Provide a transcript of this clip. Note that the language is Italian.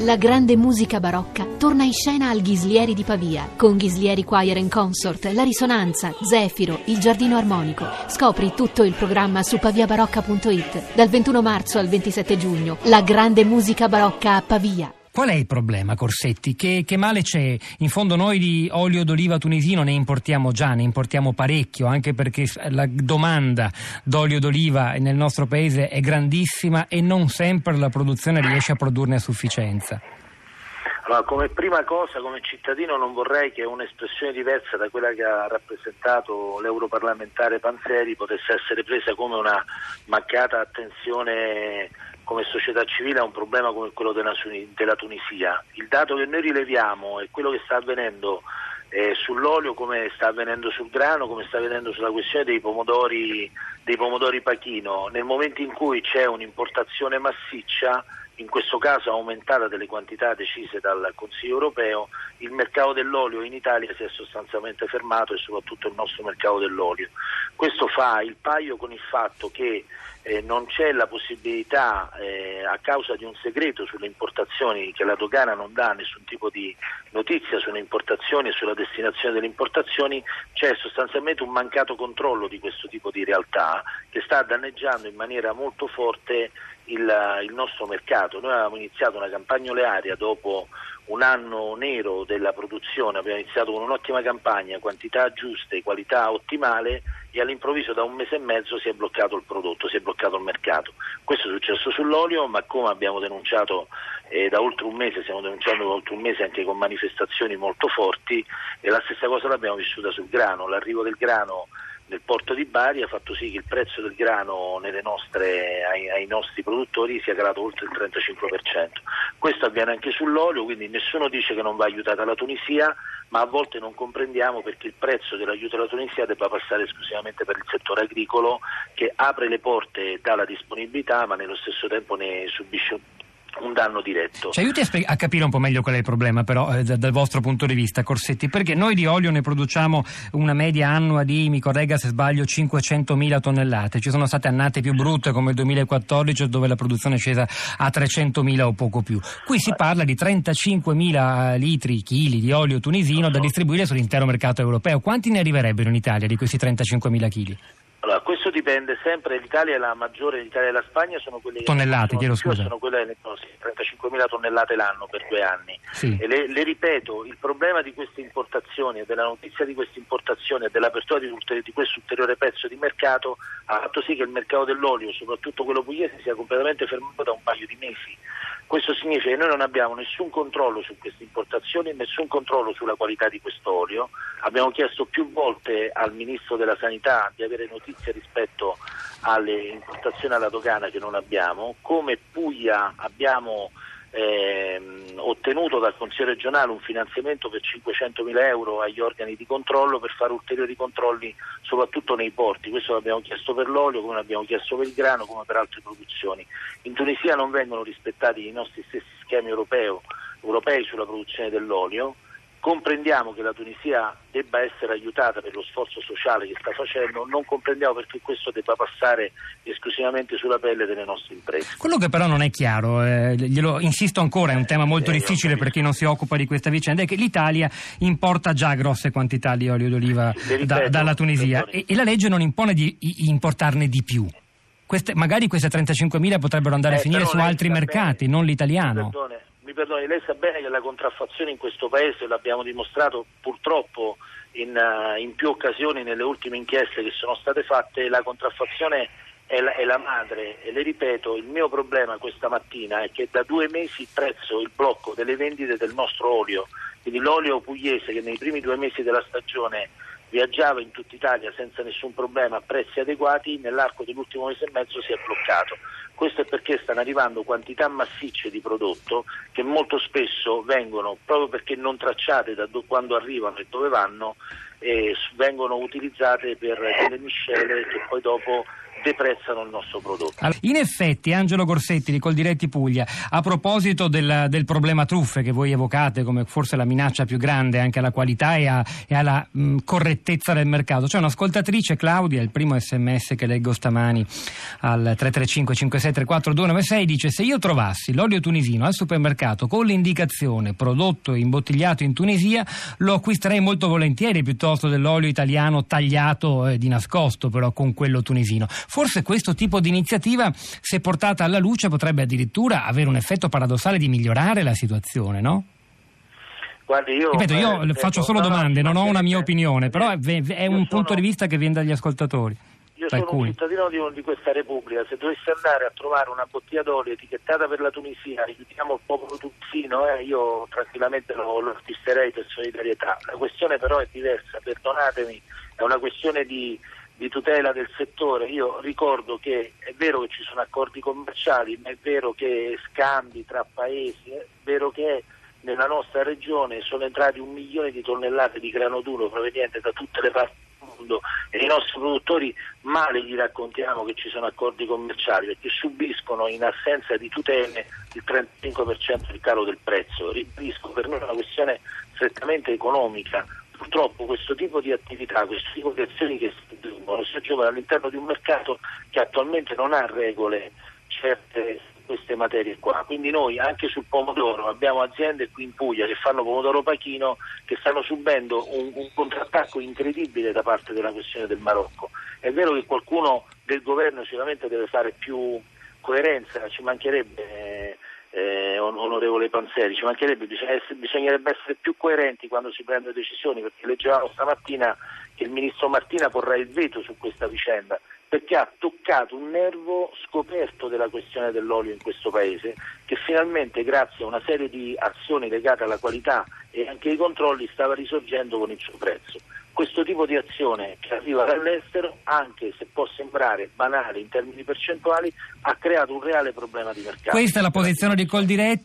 La grande musica barocca torna in scena al Ghislieri di Pavia con Ghislieri Choir and Consort, La Risonanza, Zefiro, Il Giardino Armonico. Scopri tutto il programma su paviabarocca.it. Dal 21 marzo al 27 giugno, la grande musica barocca a Pavia. Qual è il problema, Corsetti? Che, che, male c'è? In fondo noi di olio d'oliva tunisino ne importiamo già, ne importiamo parecchio, anche perché la domanda d'olio d'oliva nel nostro paese è grandissima e non sempre la produzione riesce a produrne a sufficienza. Allora, come prima cosa, come cittadino non vorrei che un'espressione diversa da quella che ha rappresentato l'europarlamentare Panzeri potesse essere presa come una mancata attenzione come società civile a un problema come quello della, Tunisia. Il dato che noi rileviamo è quello che sta avvenendo eh, sull'olio, come sta avvenendo sul grano, come sta avvenendo sulla questione dei pomodori, dei pomodori pachino. Nel momento in cui c'è un'importazione massiccia, in questo caso aumentata delle quantità decise dal Consiglio europeo, il mercato dell'olio in Italia si è sostanzialmente fermato e soprattutto il nostro mercato dell'olio. Questo fa il paio con il fatto che eh, non c'è la possibilità, eh, a causa di un segreto sulle importazioni che la dogana non dà nessun tipo di notizia sulle importazioni e sulla destinazione delle importazioni, c'è sostanzialmente un mancato controllo di questo tipo di realtà che sta danneggiando in maniera molto forte il, il nostro mercato. Noi avevamo iniziato una campagna olearia dopo un anno nero della produzione, abbiamo iniziato con un'ottima campagna, quantità giuste, qualità ottimale e all'improvviso da un mese e mezzo si è bloccato il prodotto, si è bloccato il mercato. Questo è successo sull'olio, ma come abbiamo denunciato eh, da oltre un mese, stiamo denunciando da oltre un mese anche con manifestazioni molto forti, e la stessa cosa l'abbiamo vissuta sul grano, l'arrivo del grano nel porto di Bari ha fatto sì che il prezzo del grano nostre, ai, ai, nostri produttori sia calato oltre il 35%. Questo avviene anche sull'olio, quindi nessuno dice che non va aiutata la Tunisia, ma a volte non comprendiamo perché il prezzo dell'aiuto alla Tunisia debba passare esclusivamente per il settore agricolo che apre le porte e dà la disponibilità, ma nello stesso tempo ne subisce un danno diretto. Ci aiuti a, spe- a, capire un po' meglio qual è il problema però eh, dal vostro punto di vista Corsetti, perché noi di olio ne produciamo una media annua di, mi corregga se sbaglio, 500.000 tonnellate, ci sono state annate più brutte come il 2014 dove la produzione è scesa a 300.000 o poco più. Qui si parla di 35.000 litri, chili di olio tunisino da distribuire sull'intero mercato europeo, quanti ne arriverebbero in Italia di questi 35.000 chili? Questo dipende sempre, l'Italia è la maggiore, l'Italia e la Spagna sono quelle tonnellate, che chiedo scusa. sono quelle no, sì, 35.000 tonnellate l'anno per due anni. Sì. E le, le, ripeto, il problema di queste importazioni e della notizia di queste importazioni e dell'apertura di, di questo ulteriore pezzo di mercato ha fatto sì che il mercato dell'olio, soprattutto quello pugliese, sia completamente fermato da un paio di mesi. Questo significa che noi non abbiamo nessun controllo su queste importazioni nessun controllo sulla qualità di questo olio. Abbiamo chiesto più volte al Ministro della Sanità di avere notizie rispetto alle importazioni alla dogana che non abbiamo. Come Puglia abbiamo ehm, ottenuto dal Consiglio regionale un finanziamento per 500.000 euro agli organi di controllo per fare ulteriori controlli soprattutto nei porti. Questo l'abbiamo chiesto per l'olio, come l'abbiamo chiesto per il grano, come per altre produzioni. In Tunisia non vengono rispettati i nostri stessi schemi europeo, europei sulla produzione dell'olio comprendiamo che la Tunisia debba essere aiutata per lo sforzo sociale che sta facendo, non comprendiamo perché questo debba passare esclusivamente sulla pelle delle nostre imprese. Quello che però non è chiaro, eh, glielo insisto ancora, è un tema molto eh, difficile per chi non si occupa di questa vicenda, è che l'Italia importa già grosse quantità di olio d'oliva ripeto, da, dalla Tunisia e, e, la legge non impone di importarne di più. Queste, magari queste 35.000 potrebbero andare eh, a finire su altri mercati, bene, non l'italiano. Perdone perdoni, lei sa bene che la contraffazione in questo Paese, l'abbiamo dimostrato purtroppo in, uh, in, più occasioni nelle ultime inchieste che sono state fatte, la contraffazione è la, è la, madre. E le ripeto, il mio problema questa mattina è che da due mesi il prezzo, il blocco delle vendite del nostro olio, quindi l'olio pugliese che nei primi due mesi della stagione viaggiava in tutta Italia senza nessun problema a prezzi adeguati, nell'arco dell'ultimo mese e mezzo si è bloccato. Questo è perché stanno arrivando quantità massicce di prodotto che molto spesso vengono, proprio perché non tracciate da do- quando arrivano e dove vanno, eh, vengono utilizzate per delle miscele che poi dopo deprezzano il nostro prodotto. In effetti, Angelo Gorsetti di Coldiretti Puglia, a proposito del, del, problema truffe che voi evocate come forse la minaccia più grande anche alla qualità e, a, e alla mh, correttezza del mercato, c'è un'ascoltatrice, Claudia, il primo sms che leggo stamani al 335 5634 296, dice se io trovassi l'olio tunisino al supermercato con l'indicazione prodotto e imbottigliato in Tunisia, lo acquisterei molto volentieri piuttosto dell'olio italiano tagliato eh, di nascosto però con quello tunisino. Forse questo tipo di iniziativa, se portata alla luce, potrebbe addirittura avere un effetto paradossale di migliorare la situazione, no? Guardi, io, Ripeto, io eh, faccio solo domande, non ho una mia opinione, però è, è un punto di vista che viene dagli ascoltatori. Io sono alcuni. un cittadino di, di, questa Repubblica, se dovessi andare a trovare una bottiglia d'olio etichettata per la Tunisia, richiamiamo il popolo tunisino, eh, io tranquillamente lo, lo acquisterei per solidarietà. La questione però è diversa, perdonatemi, è una questione di, di tutela del settore. Io ricordo che è vero che ci sono accordi commerciali, ma è vero che scambi tra paesi, è vero che nella nostra regione sono entrati un milione di tonnellate di grano duro proveniente da tutte le parti del mondo e i nostri produttori male gli raccontiamo che ci sono accordi commerciali perché subiscono in assenza di tutele il 35% del calo del prezzo. Ribadisco, per noi è una questione strettamente economica purtroppo questo tipo di attività, questo tipo di azioni che si svolgono si aggiungono all'interno di un mercato che attualmente non ha regole certe queste materie qua. Quindi noi anche sul pomodoro abbiamo aziende qui in Puglia che fanno pomodoro pachino che stanno subendo un, un contrattacco incredibile da parte della questione del Marocco. È vero che qualcuno del governo sicuramente deve fare più coerenza, ci mancherebbe eh, onorevole Panzeri, ci mancherebbe, bisognerebbe essere più coerenti quando si prendono decisioni, perché leggevamo stamattina che il ministro Martina porrà il veto su questa vicenda, perché ha toccato un nervo scoperto della questione dell'olio in questo Paese, che finalmente grazie a una serie di azioni legate alla qualità e anche ai controlli stava risorgendo con il suo prezzo questo tipo di azione che arriva dall'estero, anche se può sembrare banale in termini percentuali, ha creato un reale problema di mercato. Questa è la posizione di Coldiretti.